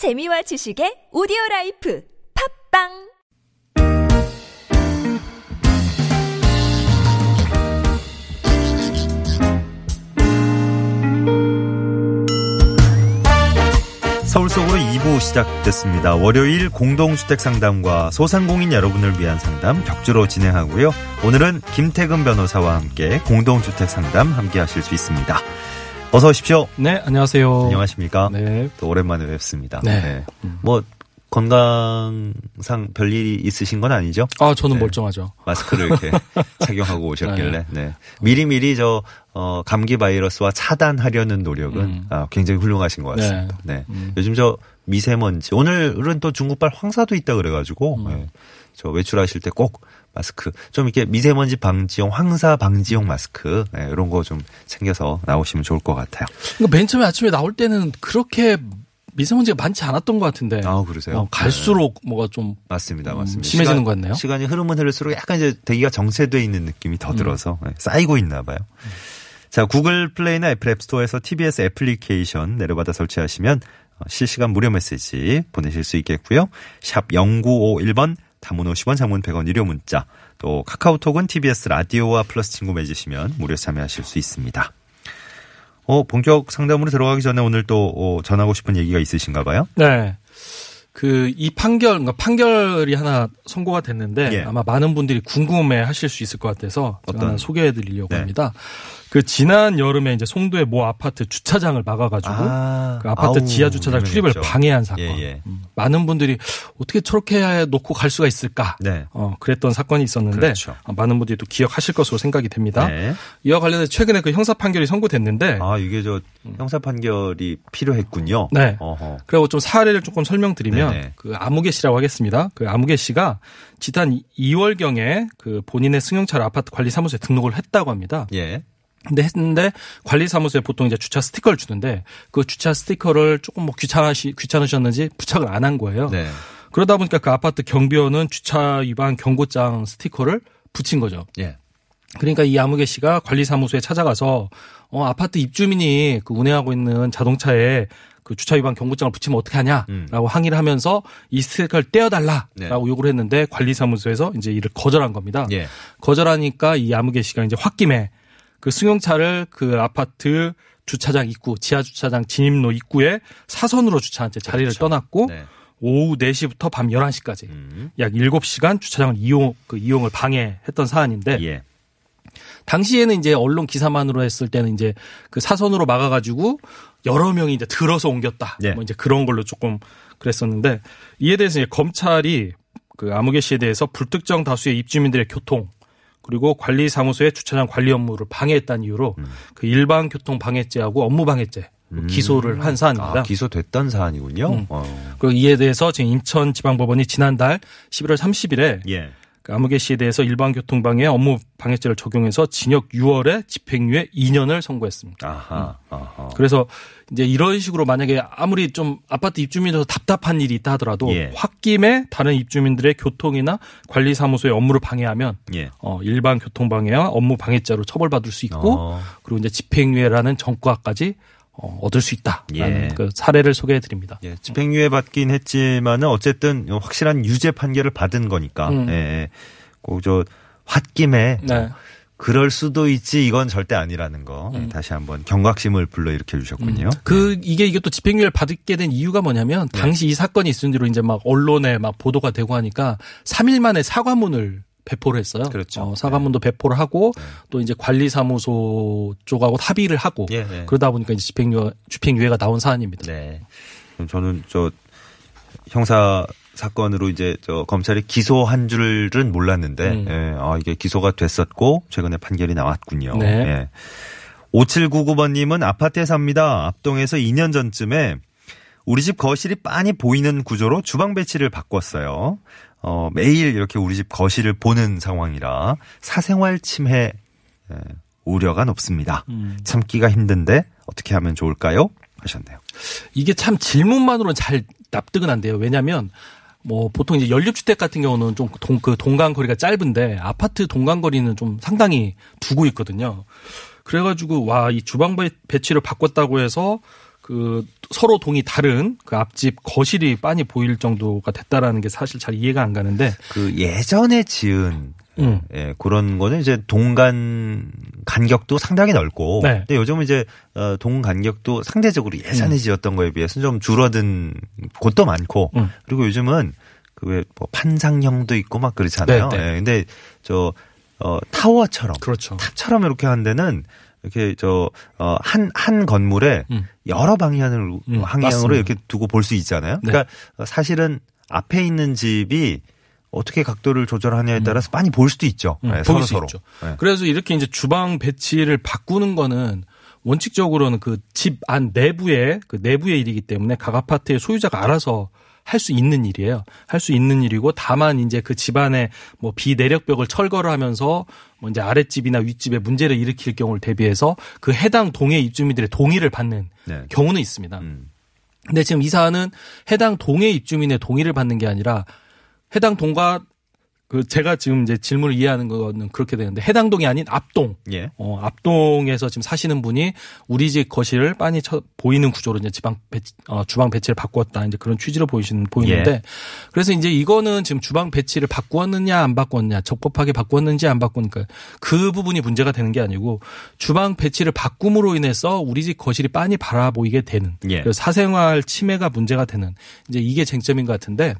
재미와 지식의 오디오 life 팟빵 서울 속으로 2부 시작됐습니다. 월요일 공동주택 상담과 소상공인 여러분을 위한 상담 격주로 진행하고요. 오늘은 김태근 변호사와 함께 공동주택 상담 함께 하실 수 있습니다. 어서 오십시오. 네, 안녕하세요. 안녕하십니까? 네. 또 오랜만에 뵙습니다. 네. 뭐 건강상 별일이 있으신 건 아니죠? 아, 저는 네. 멀쩡하죠. 마스크를 이렇게 착용하고 오셨길래 네. 미리미리 저 어, 감기 바이러스와 차단하려는 노력은 음. 아, 굉장히 훌륭하신 것 같습니다. 네. 음. 요즘 저 미세먼지 오늘은 또 중국발 황사도 있다 그래 가지고 음. 네. 저 외출하실 때 꼭 마스크 좀 이렇게 미세먼지 방지용 황사 방지용 마스크 네, 이런 거 좀 챙겨서 나오시면 좋을 것 같아요. 그러니까 맨 처음에 아침에 나올 때는 그렇게 미세먼지가 많지 않았던 것 같은데. 아 그러세요? 어, 갈수록 뭐가 좀 맞습니다, 음, 맞습니다. 심해지는 시간- 것 같네요. 시간이 흐르면 흐를수록 약간 이제 대기가 정체돼 있는 느낌이 음. 더 들어서 네, 쌓이고 있나 봐요. 자, 구글 플레이나 애플 앱스토어에서 TBS 애플리케이션 내려받아 설치하시면 어, 실시간 무료 메시지 보내실 수 있겠고요. 샵 0951번 단문 50원 장문 100원 유료 문자 또 카카오톡은 TBS 라디오와 플러스 친구 맺으시면 무료 참여하실 수 있습니다. 어, 본격 상담으로 들어가기 전에 오늘 또 어, 전하고 싶은 얘기가 있으신가 봐요? 네. 그 이 판결, 그러니까 판결이 하나 선고가 됐는데 예. 아마 많은 분들이 궁금해 하실 수 있을 것 같아서 어떤? 소개해 드리려고 네. 합니다. 그 지난 여름에 이제 송도의 모 아파트 주차장을 막아가지고 아, 그 아파트 아우, 지하 주차장 출입을. 방해한 사건. 예, 예. 음, 많은 분들이 어떻게 저렇게 놓고 갈 수가 있을까? 네. 어, 그랬던 사건이 있었는데 그렇죠. 어, 많은 분들이 또 기억하실 것으로 생각이 됩니다. 네. 이와 관련해서 최근에 그 형사 판결이 선고됐는데 아, 이게 저 형사 판결이 필요했군요. 네. 어허. 그리고 좀 사례를 조금 설명드리면 네네. 그 아무개 씨라고 하겠습니다. 그 아무개 씨가 지난 2월경에 그 본인의 승용차를 아파트 관리 사무소에 등록을 했다고 합니다. 예. 근데 했는데 관리 사무소에 보통 이제 주차 스티커를 주는데 그 주차 스티커를 조금 뭐 귀찮으시 귀찮으셨는지 부착을 안 한 거예요. 네. 그러다 보니까 그 아파트 경비원은 주차 위반 경고장 스티커를 붙인 거죠. 예. 그러니까 이 아무개 씨가 관리사무소에 찾아가서 어 아파트 입주민이 그 운행하고 있는 자동차에 그 주차 위반 경고장을 붙이면 어떻게 하냐라고 음. 항의를 하면서 이 스티커를 떼어달라라고 네. 요구를 했는데 관리사무소에서 이제 이를 거절한 겁니다. 예. 거절하니까 이 아무개 씨가 이제 홧김에 그 승용차를 그 아파트 주차장 입구 지하 주차장 진입로 입구에 사선으로 주차한 채 자리를 그렇죠. 떠났고 네. 오후 4시부터 밤 11시까지 음. 약 7시간 주차장을 이용 그 이용을 방해했던 사안인데 예. 당시에는 이제 언론 기사만으로 했을 때는 이제 그 사선으로 막아가지고 여러 명이 이제 들어서 옮겼다. 네. 뭐 이제 그런 걸로 조금 그랬었는데 이에 대해서 이제 검찰이 그 아무개 씨에 대해서 불특정 다수의 입주민들의 교통 그리고 관리사무소의 주차장 관리 업무를 방해했다는 이유로 음. 그 일반 교통 방해죄하고 업무 방해죄 기소를 한 사안입니다. 아, 기소됐던 사안이군요. 음. 어. 그리고 이에 대해서 지금 인천지방법원이 지난달 11월 30일에 예. 그 아무개 씨에 대해서 일반 교통방해 업무 방해죄를 적용해서 징역 6월에 집행유예 2년을 선고했습니다. 아하. 아하. 그래서 이제 이런 식으로 만약에 아무리 좀 아파트 입주민으로서 답답한 일이 있다 하더라도 예. 홧김에 다른 입주민들의 교통이나 관리사무소의 업무를 방해하면 예. 어, 일반 교통방해와 업무 방해죄로 처벌받을 수 있고 어. 그리고 이제 집행유예라는 정과까지 어, 얻을 수 있다라는 예. 그 사례를 소개해 드립니다. 예, 집행유예 받긴 했지만은 어쨌든 확실한 유죄 판결을 받은 거니까. 음. 예. 예. 꼭저 홧김에 네. 뭐 그럴 수도 있지 이건 절대 아니라는 거 예, 다시 한번 경각심을 불러일으켜 주셨군요. 음. 그 이게 이게 또 집행유예를 받게 된 이유가 뭐냐면 네. 당시 이 사건이 있은 뒤로 이제 막 언론에 막 보도가 되고 하니까 3일 만에 사과문을 배포를 했어요. 그렇죠. 어, 사과문도 배포를 하고 또 이제 관리사무소 쪽하고 합의를 하고 예, 예. 그러다 보니까 이제 집행유예 집행유예가 나온 사안입니다. 네. 저는 저 형사 사건으로 이제 저 검찰이 기소한 줄은 몰랐는데 음. 예, 아 이게 기소가 됐었고 최근에 판결이 나왔군요. 네. 예. 5799번님은 아파트에 삽니다. 앞동에서 2년 전쯤에 우리 집 거실이 빤히 보이는 구조로 주방 배치를 바꿨어요. 어, 매일 이렇게 우리 집 거실을 보는 상황이라 사생활 침해 예, 우려가 높습니다. 음. 참기가 힘든데 어떻게 하면 좋을까요? 하셨네요. 이게 참 질문만으로는 잘 납득은 안 돼요. 왜냐하면 뭐 보통 이제 연립주택 같은 경우는 좀동그 동간 거리가 짧은데 아파트 동간 거리는 좀 상당히 두고 있거든요. 그래가지고 와 이 주방 배- 배치를 바꿨다고 해서 그그 서로 동이 다른 그 앞집 거실이 빤히 보일 정도가 됐다라는 게 사실 잘 이해가 안 가는데 그 예전에 지은 음. 예, 그런 거는 이제 동간 간격도 상당히 넓고 네. 근데 요즘은 이제 어, 동 간격도 상대적으로 예전에 지었던 거에 비해서 좀 줄어든 곳도 많고 음. 그리고 요즘은 그뭐 판상형도 있고 막 그렇잖아요. 네, 네. 예, 근데 저 어, 타워처럼 그렇죠. 탑처럼 이렇게 한 데는 이렇게 저어한 한 건물에 음. 여러 방향을 음, 방향으로 맞습니다. 이렇게 두고 볼 수 있잖아요. 네. 그러니까 사실은 앞에 있는 집이 어떻게 각도를 조절하냐에 따라서 많이 보일 수도 있죠. 음, 네, 서로 수 서로. 네. 그래서 이렇게 이제 주방 배치를 바꾸는 거는 원칙적으로는 그 집 안 내부에 그 내부의 일이기 때문에 각 아파트의 소유자가 알아서 할 수 있는 일이에요. 할 수 있는 일이고 다만 이제 그 집안에 뭐 비내력벽을 철거를 하면서 뭐 이제 아랫집이나 윗집에 문제를 일으킬 경우를 대비해서 그 해당 동의 입주민들의 동의를 받는 네. 경우는 있습니다. 음. 근데 지금 이 사안은 해당 동의 입주민의 동의를 받는 게 아니라 해당 동과 그 제가 지금 이제 질문을 이해하는 거는 그렇게 되는데 해당 동이 아닌 앞동 예. 어, 앞동에서 지금 사시는 분이 우리 집 거실을 빤히 쳐, 보이는 구조로 이제 지방 배치, 어, 주방 배치를 바꾸었다. 이제 그런 취지로 보이시는, 보이는데 예. 그래서 이제 이거는 지금 주방 배치를 바꾸었느냐 안 바꾸었느냐 적법하게 바꾸었는지 안 바꾸니까 그 부분이 문제가 되는 게 아니고 주방 배치를 바꿈으로 인해서 우리 집 거실이 빤히 바라 보이게 되는 예. 사생활 침해가 문제가 되는 이제 이게 쟁점인 것 같은데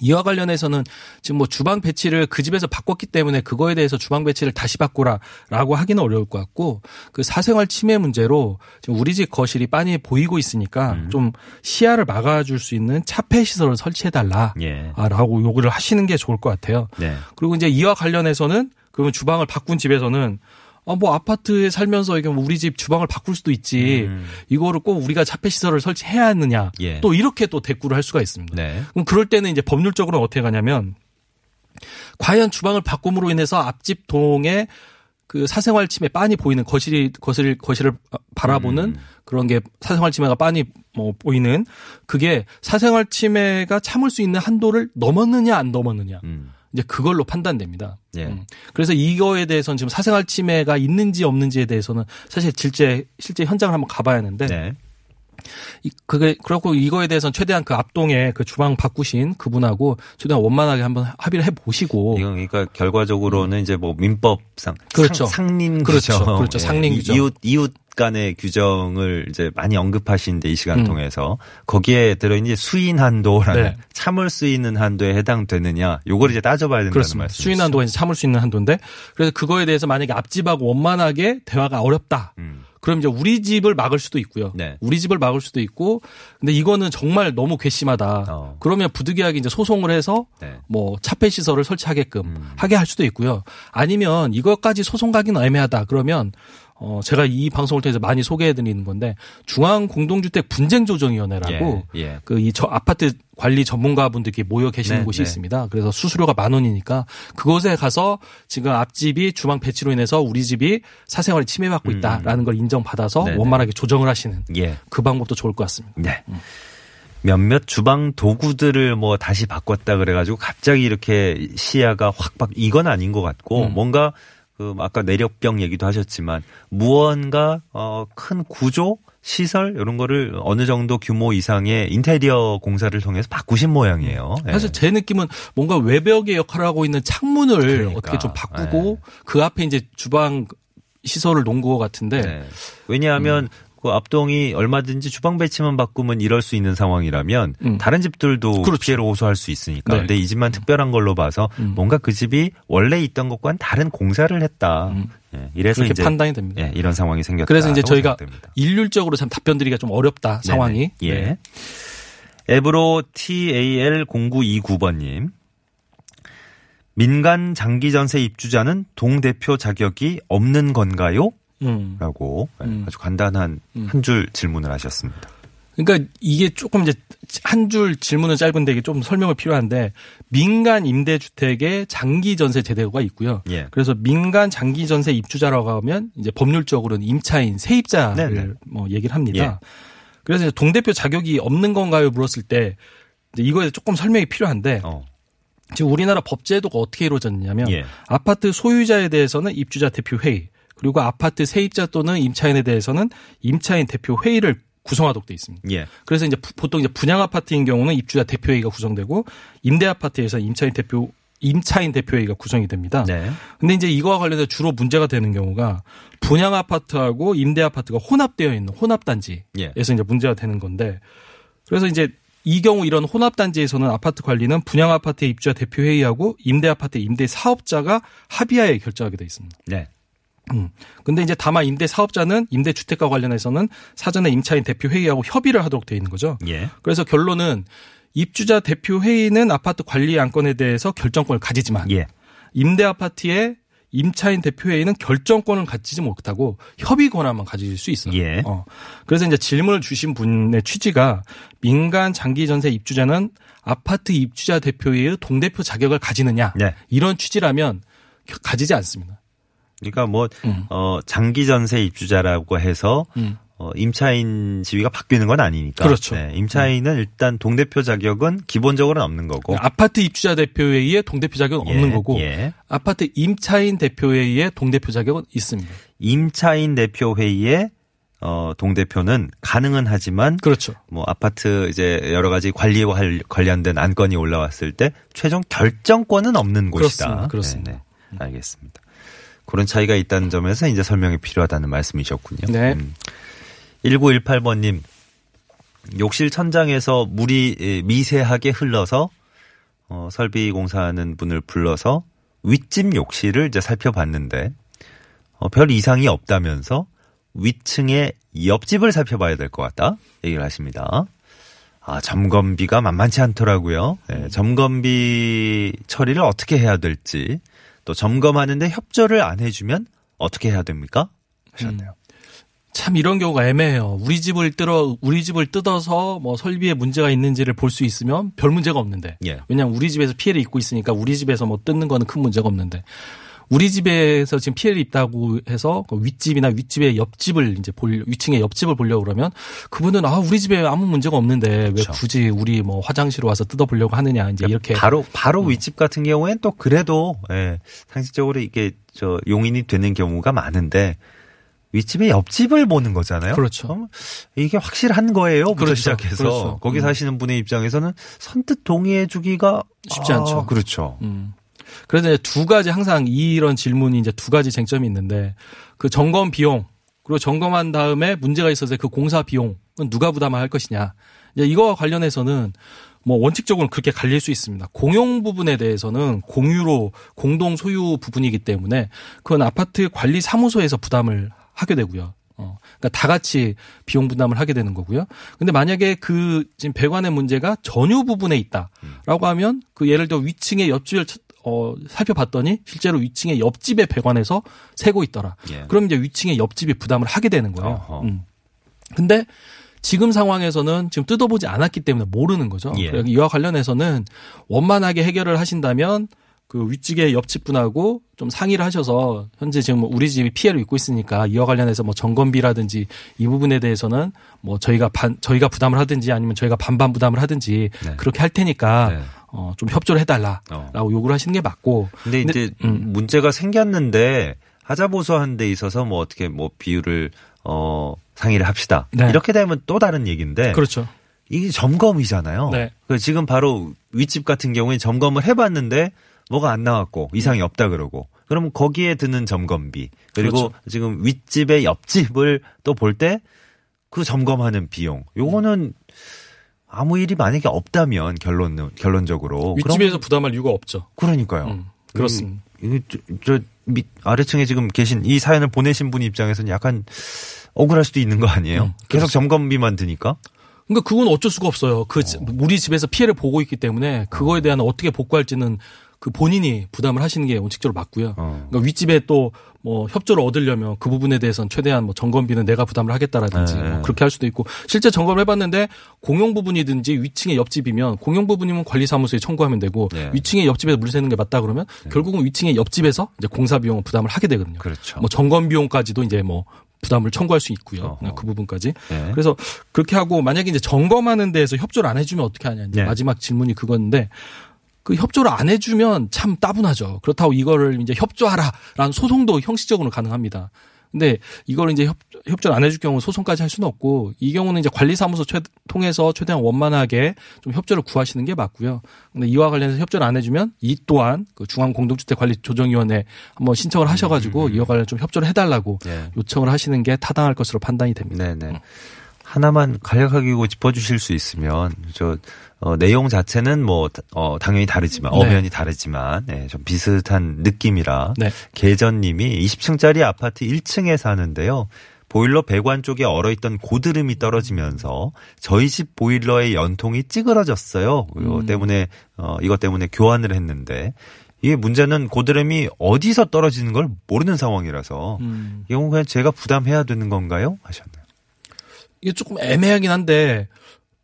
이와 관련해서는 지금 뭐 주방 배치를 그 집에서 바꿨기 때문에 그거에 대해서 주방 배치를 다시 바꾸라라고 하기는 어려울 것 같고 그 사생활 침해 문제로 지금 우리 집 거실이 빤히 보이고 있으니까 음. 좀 시야를 막아줄 수 있는 차폐 시설을 설치해달라. 예. 아, 라고 요구를 하시는 게 좋을 것 같아요. 네. 그리고 이제 이와 관련해서는 그러면 주방을 바꾼 집에서는 아, 뭐 아파트에 살면서 이게 뭐 우리 집 주방을 바꿀 수도 있지. 음. 이거를 꼭 우리가 차폐 시설을 설치해야 하느냐. 예. 또 이렇게 또 대꾸를 할 수가 있습니다. 네. 그럼 그럴 때는 이제 법률적으로 어떻게 가냐면 과연 주방을 바꿈으로 인해서 앞집 동에 그 사생활 침해 빤히 보이는 거실이 거실 거실을 바라보는 음. 그런 게 사생활 침해가 빤히 뭐 보이는 그게 사생활 침해가 참을 수 있는 한도를 넘었느냐 안 넘었느냐 음. 이제 그걸로 판단됩니다. 예. 음. 그래서 이거에 대해서는 지금 사생활 침해가 있는지 없는지에 대해서는 사실 실제 실제 현장을 한번 가봐야 하는데 네. 이- 그게 그렇고 이거에 대해서는 최대한 그 앞동에 그 주방 바꾸신 그분하고 최대한 원만하게 한번 합의를 해 보시고 이건 그러니까 결과적으로는 이제 뭐 민법상 그렇죠. 상, 상린 그렇죠. 그렇죠. 예, 규정. 이웃 이웃 간의 규정을 이제 많이 언급하시는데 이 시간 음. 통해서 거기에 들어 있는 이제 수인 한도라는 네. 참을 수 있는 한도에 해당되느냐 요걸 이제 따져봐야 된다는 그렇습니다. 말씀이시죠. 수인 한도가 이제 참을 수 있는 한도인데 그래서 그거에 대해서 만약에 앞집하고 원만하게 대화가 어렵다. 음. 그럼 이제 우리 집을 막을 수도 있고요. 네. 우리 집을 막을 수도 있고 근데 이거는 정말 너무 괘씸하다. 어. 그러면 부득이하게 이제 소송을 해서 네. 뭐 차폐 시설을 설치하게끔 음. 하게 할 수도 있고요. 아니면 이것까지 소송 가기는 애매하다. 그러면 어 제가 이 방송을 통해서 많이 소개해 드리는 건데 중앙 공동주택 분쟁 조정위원회라고 예, 예. 그이 저 아파트 관리 전문가분들께 모여 계시는 네, 곳이 네. 있습니다. 그래서 수수료가 만 원이니까 그곳에 가서 지금 앞집이 주방 배치로 인해서 우리 집이 사생활이 침해받고 있다라는 걸 인정받아서 음. 네, 네. 원만하게 조정을 하시는 예. 그 방법도 좋을 것 같습니다. 네. 몇몇 주방 도구들을 뭐 다시 바꿨다 그래가지고 갑자기 이렇게 시야가 확 바, 이건 아닌 것 같고 음. 뭔가 그 아까 내력병 얘기도 하셨지만 무언가 어 큰 구조 시설 이런 거를 어느 정도 규모 이상의 인테리어 공사를 통해서 바꾸신 모양이에요. 예. 사실 제 느낌은 뭔가 외벽의 역할을 하고 있는 창문을 그러니까. 어떻게 좀 바꾸고 그 앞에 이제 주방 시설을 놓은 것 같은데 네. 왜냐하면 음. 그 앞동이 얼마든지 주방 배치만 바꾸면 이럴 수 있는 상황이라면 음. 다른 집들도 그렇죠. 피해를 호소할 수 있으니까. 네. 근데 이 집만 특별한 걸로 봐서 음. 뭔가 그 집이 원래 있던 것과는 다른 공사를 했다. 음. 예, 이래서 이제 판단이 됩니다. 예, 이런 상황이 생겼다. 그래서 이제 저희가 생각됩니다. 일률적으로 참 답변드리기가 좀 어렵다 상황이. 예. 네. 앱으로 TAL0929번님. 민간 장기 전세 입주자는 동대표 자격이 없는 건가요? 음. 라고 예, 음. 아주 간단한 음. 한줄 질문을 하셨습니다. 그러니까 이게 조금 이제 한 줄 질문은 짧은데 이게 좀 설명이 필요한데 민간 임대주택의 장기 전세 제도가 있고요. 예. 그래서 민간 장기 전세 입주자라고 하면 이제 법률적으로는 임차인 세입자를 네네. 뭐 얘기를 합니다. 그래서 이제 동대표 자격이 없는 건가요 물었을 때 이제 이거에 조금 설명이 필요한데 어. 지금 우리나라 법제도가 어떻게 이루어졌냐면 예. 아파트 소유자에 대해서는 입주자 대표 회의 그리고 아파트 세입자 또는 임차인에 대해서는 임차인 대표 회의를 구성하도록 돼 있습니다. 예. 그래서 이제 부- 보통 이제 분양 아파트인 경우는 입주자 대표회의가 구성되고 임대 아파트에서 임차인 대표 임차인 대표회의가 구성이 됩니다. 네. 근데 이제 이거와 관련해서 주로 문제가 되는 경우가 분양 아파트하고 임대 아파트가 혼합되어 있는 혼합 단지에서 예. 이제 문제가 되는 건데 그래서 이제 이 경우 이런 혼합 단지에서는 아파트 관리는 분양 아파트의 입주자 대표 회의하고 임대 아파트의 임대 사업자가 합의하에 결정하게 돼 있습니다. 네. 음. 근데 이제 다만 임대 사업자는 임대 주택과 관련해서는 사전에 임차인 대표 회의하고 협의를 하도록 돼 있는 거죠. 예. 그래서 결론은 입주자 대표 회의는 아파트 관리 안건에 대해서 결정권을 가지지만 예. 임대 아파트의 임차인 대표회의는 결정권을 가지지 못하고 협의 권한만 가질 수 있어요. 예. 어. 그래서 이제 질문을 주신 분의 취지가 민간 장기 전세 입주자는 아파트 입주자 대표회의 동대표 자격을 가지느냐 네. 이런 취지라면 가지지 않습니다. 그러니까 뭐, 음. 어, 장기 전세 입주자라고 해서 음. 어, 임차인 지위가 바뀌는 건 아니니까. 그렇죠. 네, 임차인은 일단 동대표 자격은 기본적으로는 없는 거고. 아파트 입주자 대표회의에 동대표 자격은 예, 없는 거고 예. 아파트 임차인 대표회의에 동대표 자격은 있습니다. 임차인 대표 회의에 어, 동대표는 가능은 하지만 그렇죠. 뭐 아파트 이제 여러 가지 관리와 할- 관련된 안건이 올라왔을 때 최종 결정권은 없는 곳이다. 그렇습니다. 그렇습니다. 네, 네. 알겠습니다. 그런 차이가 있다는 점에서 이제 설명이 필요하다는 말씀이셨군요. 네. 1918번님, 욕실 천장에서 물이 예, 미세하게 흘러서 어, 설비 공사하는 분을 불러서 윗집 욕실을 이제 살펴봤는데 어, 별 이상이 없다면서 위층의 옆집을 살펴봐야 될 것 같다 얘기를 하십니다. 아 점검비가 만만치 않더라고요. 네, 점검비 처리를 어떻게 해야 될지 또 점검하는데 협조를 안 해주면 어떻게 해야 됩니까? 하셨네요. 참 이런 경우가 애매해요. 우리 집을 뜯어 우리 집을 뜯어서 뭐 설비에 문제가 있는지를 볼 수 있으면 별 문제가 없는데. 예. 왜냐하면 우리 집에서 피해를 입고 있으니까 우리 집에서 뭐 뜯는 거는 큰 문제가 없는데. 우리 집에서 지금 피해를 입다고 해서 그 윗집이나 윗집의 옆집을 이제 볼 위층의 옆집을 보려고 그러면 그분은 아 우리 집에 아무 문제가 없는데 그렇죠. 왜 굳이 우리 뭐 화장실 와서 뜯어 보려고 하느냐 이제 이렇게 바로 바로 윗집 같은 경우엔 또 그래도 예, 상식적으로 이게 저 용인이 되는 경우가 많은데 윗집의 옆집을 보는 거잖아요. 그렇죠. 이게 확실한 거예요. 그렇죠. 시작해서 그렇죠. 거기 음. 사시는 분의 입장에서는 선뜻 동의해 주기가 쉽지 아, 않죠. 그렇죠. 음. 그래서 이제 두 가지 항상 이런 질문이 이제 두 가지 쟁점이 있는데 그 점검 비용 그리고 점검한 다음에 문제가 있어서 그 공사 비용은 누가 부담할 것이냐. 이제 이거와 관련해서는 뭐 원칙적으로 그렇게 갈릴 수 있습니다. 공용 부분에 대해서는 공유로 공동 소유 부분이기 때문에 그건 아파트 관리 사무소에서 부담을 하게 되고요. 어, 그러니까 다 같이 비용 부담을 하게 되는 거고요. 근데 만약에 그 지금 배관의 문제가 전유 부분에 있다라고 하면 그 예를 들어 위층의 옆집을 쳐- 어, 살펴봤더니 실제로 위층의 옆집의 배관에서 새고 있더라. 예. 그럼 이제 위층의 옆집이 부담을 하게 되는 거예요. 어허. 음. 근데 지금 상황에서는 지금 뜯어보지 않았기 때문에 모르는 거죠. 예. 그래서 이와 관련해서는 원만하게 해결을 하신다면 그 윗집의 옆집 분하고 좀 상의를 하셔서 현재 지금 우리 집이 피해를 입고 있으니까 이와 관련해서 뭐 점검비라든지 이 부분에 대해서는 뭐 저희가 반 저희가 부담을 하든지 아니면 저희가 반반 부담을 하든지 네. 그렇게 할 테니까 네. 어, 좀 협조를 해달라라고 어. 요구를 하시는 게 맞고 근데 근데- 이제 음. 문제가 생겼는데 하자 보수한 데 있어서 뭐 어떻게 뭐 비율을 어 상의를 합시다. 네. 이렇게 되면 또 다른 얘기인데 그렇죠. 이게 점검이잖아요. 네. 그 지금 바로 윗집 같은 경우에 점검을 해봤는데 뭐가 안 나왔고 이상이 없다 그러고 그러면 거기에 드는 점검비 그리고 그렇죠. 지금 윗집의 옆집을 또 볼 때 그 점검하는 비용 요거는 아무 일이 만약에 없다면 결론은 결론적으로 윗집에서 부담할 이유가 없죠. 그럼, 그러니까요. 음, 그렇습니다. 이, 저, 저 밑, 아래층에 지금 계신 이 사연을 보내신 분 입장에서는 약간 억울할 수도 있는 거 아니에요? 음, 계속 점검비만 드니까. 그러니까 그건 어쩔 수가 없어요. 그 지- 우리 집에서 피해를 보고 있기 때문에 그거에 대한 어떻게 복구할지는 그 본인이 부담을 하시는 게 원칙적으로 맞고요. 어. 그러니까 윗집에 또 뭐 협조를 얻으려면 그 부분에 대해서는 최대한 뭐 점검비는 내가 부담을 하겠다라든지 네. 뭐 그렇게 할 수도 있고 실제 점검을 해봤는데 공용 부분이든지 위층의 옆집이면 공용 부분이면 관리사무소에 청구하면 되고 네. 위층의 옆집에서 물 새는 게 맞다 그러면 결국은 위층의 옆집에서 이제 공사 비용을 부담을 하게 되거든요. 그렇죠. 뭐 점검 비용까지도 이제 뭐 부담을 청구할 수 있고요. 어허. 그 부분까지. 네. 그래서 그렇게 하고 만약에 이제 점검하는 데에서 협조를 안 해주면 어떻게 하냐. 이제 네. 마지막 질문이 그건데 그 협조를 안 해주면 참 따분하죠. 그렇다고 이거를 이제 협조하라라는 소송도 형식적으로 가능합니다. 근데 이걸 이제 협, 협조를 안 해줄 경우 소송까지 할 수는 없고 이 경우는 이제 관리사무소 최, 통해서 최대한 원만하게 좀 협조를 구하시는 게 맞고요. 근데 이와 관련해서 협조를 안 해주면 이 또한 그 중앙공동주택관리조정위원회 한번 신청을 하셔가지고 이와 관련 좀 협조를 해달라고 예. 요청을 하시는 게 타당할 것으로 판단이 됩니다. 네네. 하나만 간략하게 짚어주실 수 있으면 저 어, 내용 자체는 뭐 어, 당연히 다르지만 네. 엄연히 다르지만 네, 좀 비슷한 느낌이라 네. 계전님이 20층짜리 아파트 1층에 사는데요. 보일러 배관 쪽에 얼어있던 고드름이 떨어지면서 저희 집 보일러의 연통이 찌그러졌어요. 이거 음. 때문에 어, 이것 때문에 교환을 했는데 이게 문제는 고드름이 어디서 떨어지는 걸 모르는 상황이라서 음. 이건 그냥 제가 부담해야 되는 건가요? 하셨나요? 이게 조금 애매하긴 한데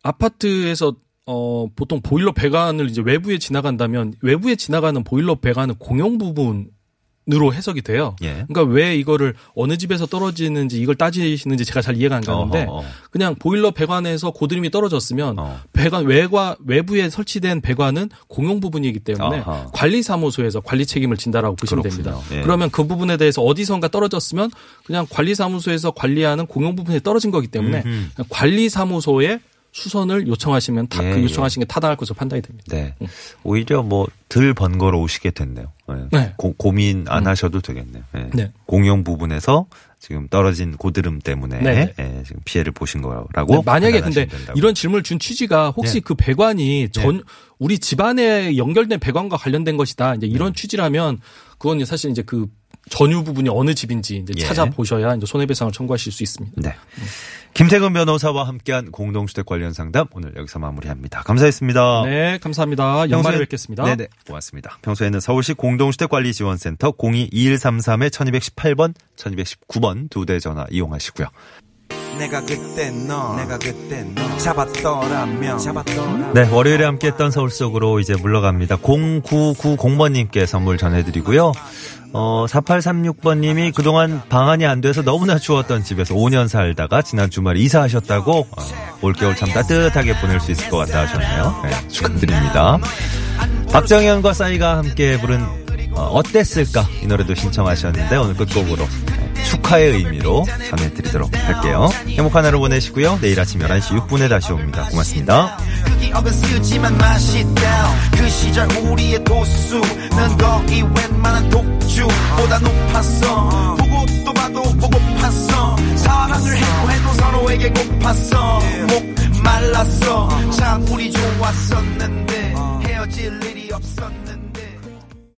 아파트에서 어 보통 보일러 배관을 이제 외부에 지나간다면 외부에 지나가는 보일러 배관은 공용 부분 으로 해석이 돼요. 예. 그러니까 왜 이거를 어느 집에서 떨어지는지 이걸 따지시는지 제가 잘 이해가 안 가는데 어허, 어. 그냥 보일러 배관에서 고드름이 떨어졌으면 어. 배관 외과 외부에 설치된 배관은 공용 부분이기 때문에 아하. 관리사무소에서 관리 책임을 진다라고 보시면 그렇군요. 됩니다. 예. 그러면 그 부분에 대해서 어디선가 떨어졌으면 그냥 관리사무소에서 관리하는 공용 부분에 떨어진 거기 때문에 관리사무소에 수선을 요청하시면 타, 예, 그 예. 요청하신 게 타당할 것으로 판단이 됩니다. 네. 오히려 뭐 덜 번거로우시게 됐네요. 네. 네. 고, 고민 안 하셔도 되겠네요. 네. 네. 공용 부분에서 지금 떨어진 고드름 때문에 네. 예, 지금 피해를 보신 거라고 네, 만약에 근데 된다고. 이런 질문을 준 취지가 혹시 네. 그 배관이 전 우리 집안에 연결된 배관과 관련된 것이다. 이제 네. 이런 취지라면 그건 사실 이제 그 전유 부분이 어느 집인지 이제 예. 찾아보셔야 이제 손해배상을 청구하실 수 있습니다. 네. 김태근 변호사와 함께한 공동주택 관련 상담 오늘 여기서 마무리합니다. 감사했습니다. 네, 감사합니다. 연말에 평소에- 뵙겠습니다. 네 네, 고맙습니다. 평소에는 서울시 공동주택관리지원센터 022133-1218번, 1219번 두 대 전화 이용하시고요. 내가 그때 너 내가 그때 너 잡았더라면 잡았더라면 네, 월요일에 함께했던 서울 속으로 이제 물러갑니다. 0990번님께 선물 전해드리고요. 어, 4836번님이 그동안 방안이 안 돼서 너무나 추웠던 집에서 5년 살다가 지난 주말에 이사하셨다고 어, 올겨울 참 따뜻하게 보낼 수 있을 것 같다 하셨네요. 네, 축하드립니다. 박정현과 싸이가 함께 부른 어, 어땠을까 이 노래도 신청하셨는데 오늘 끝곡으로 네, 축하의 의미로 전해드리도록 할게요. 행복한 하루 보내시고요. 내일 아침 11시 6분에 다시 옵니다. 고맙습니다. 쓰지만 맛있다 그 시절 우리의 도수는 거의 웬만한 독주보다 높았어 보고 또 봐도 보고팠어 사랑을 해도 해도 서로에게 고팠어 목 말랐어 참 우리 좋았었는데 헤어질 일이 없었는데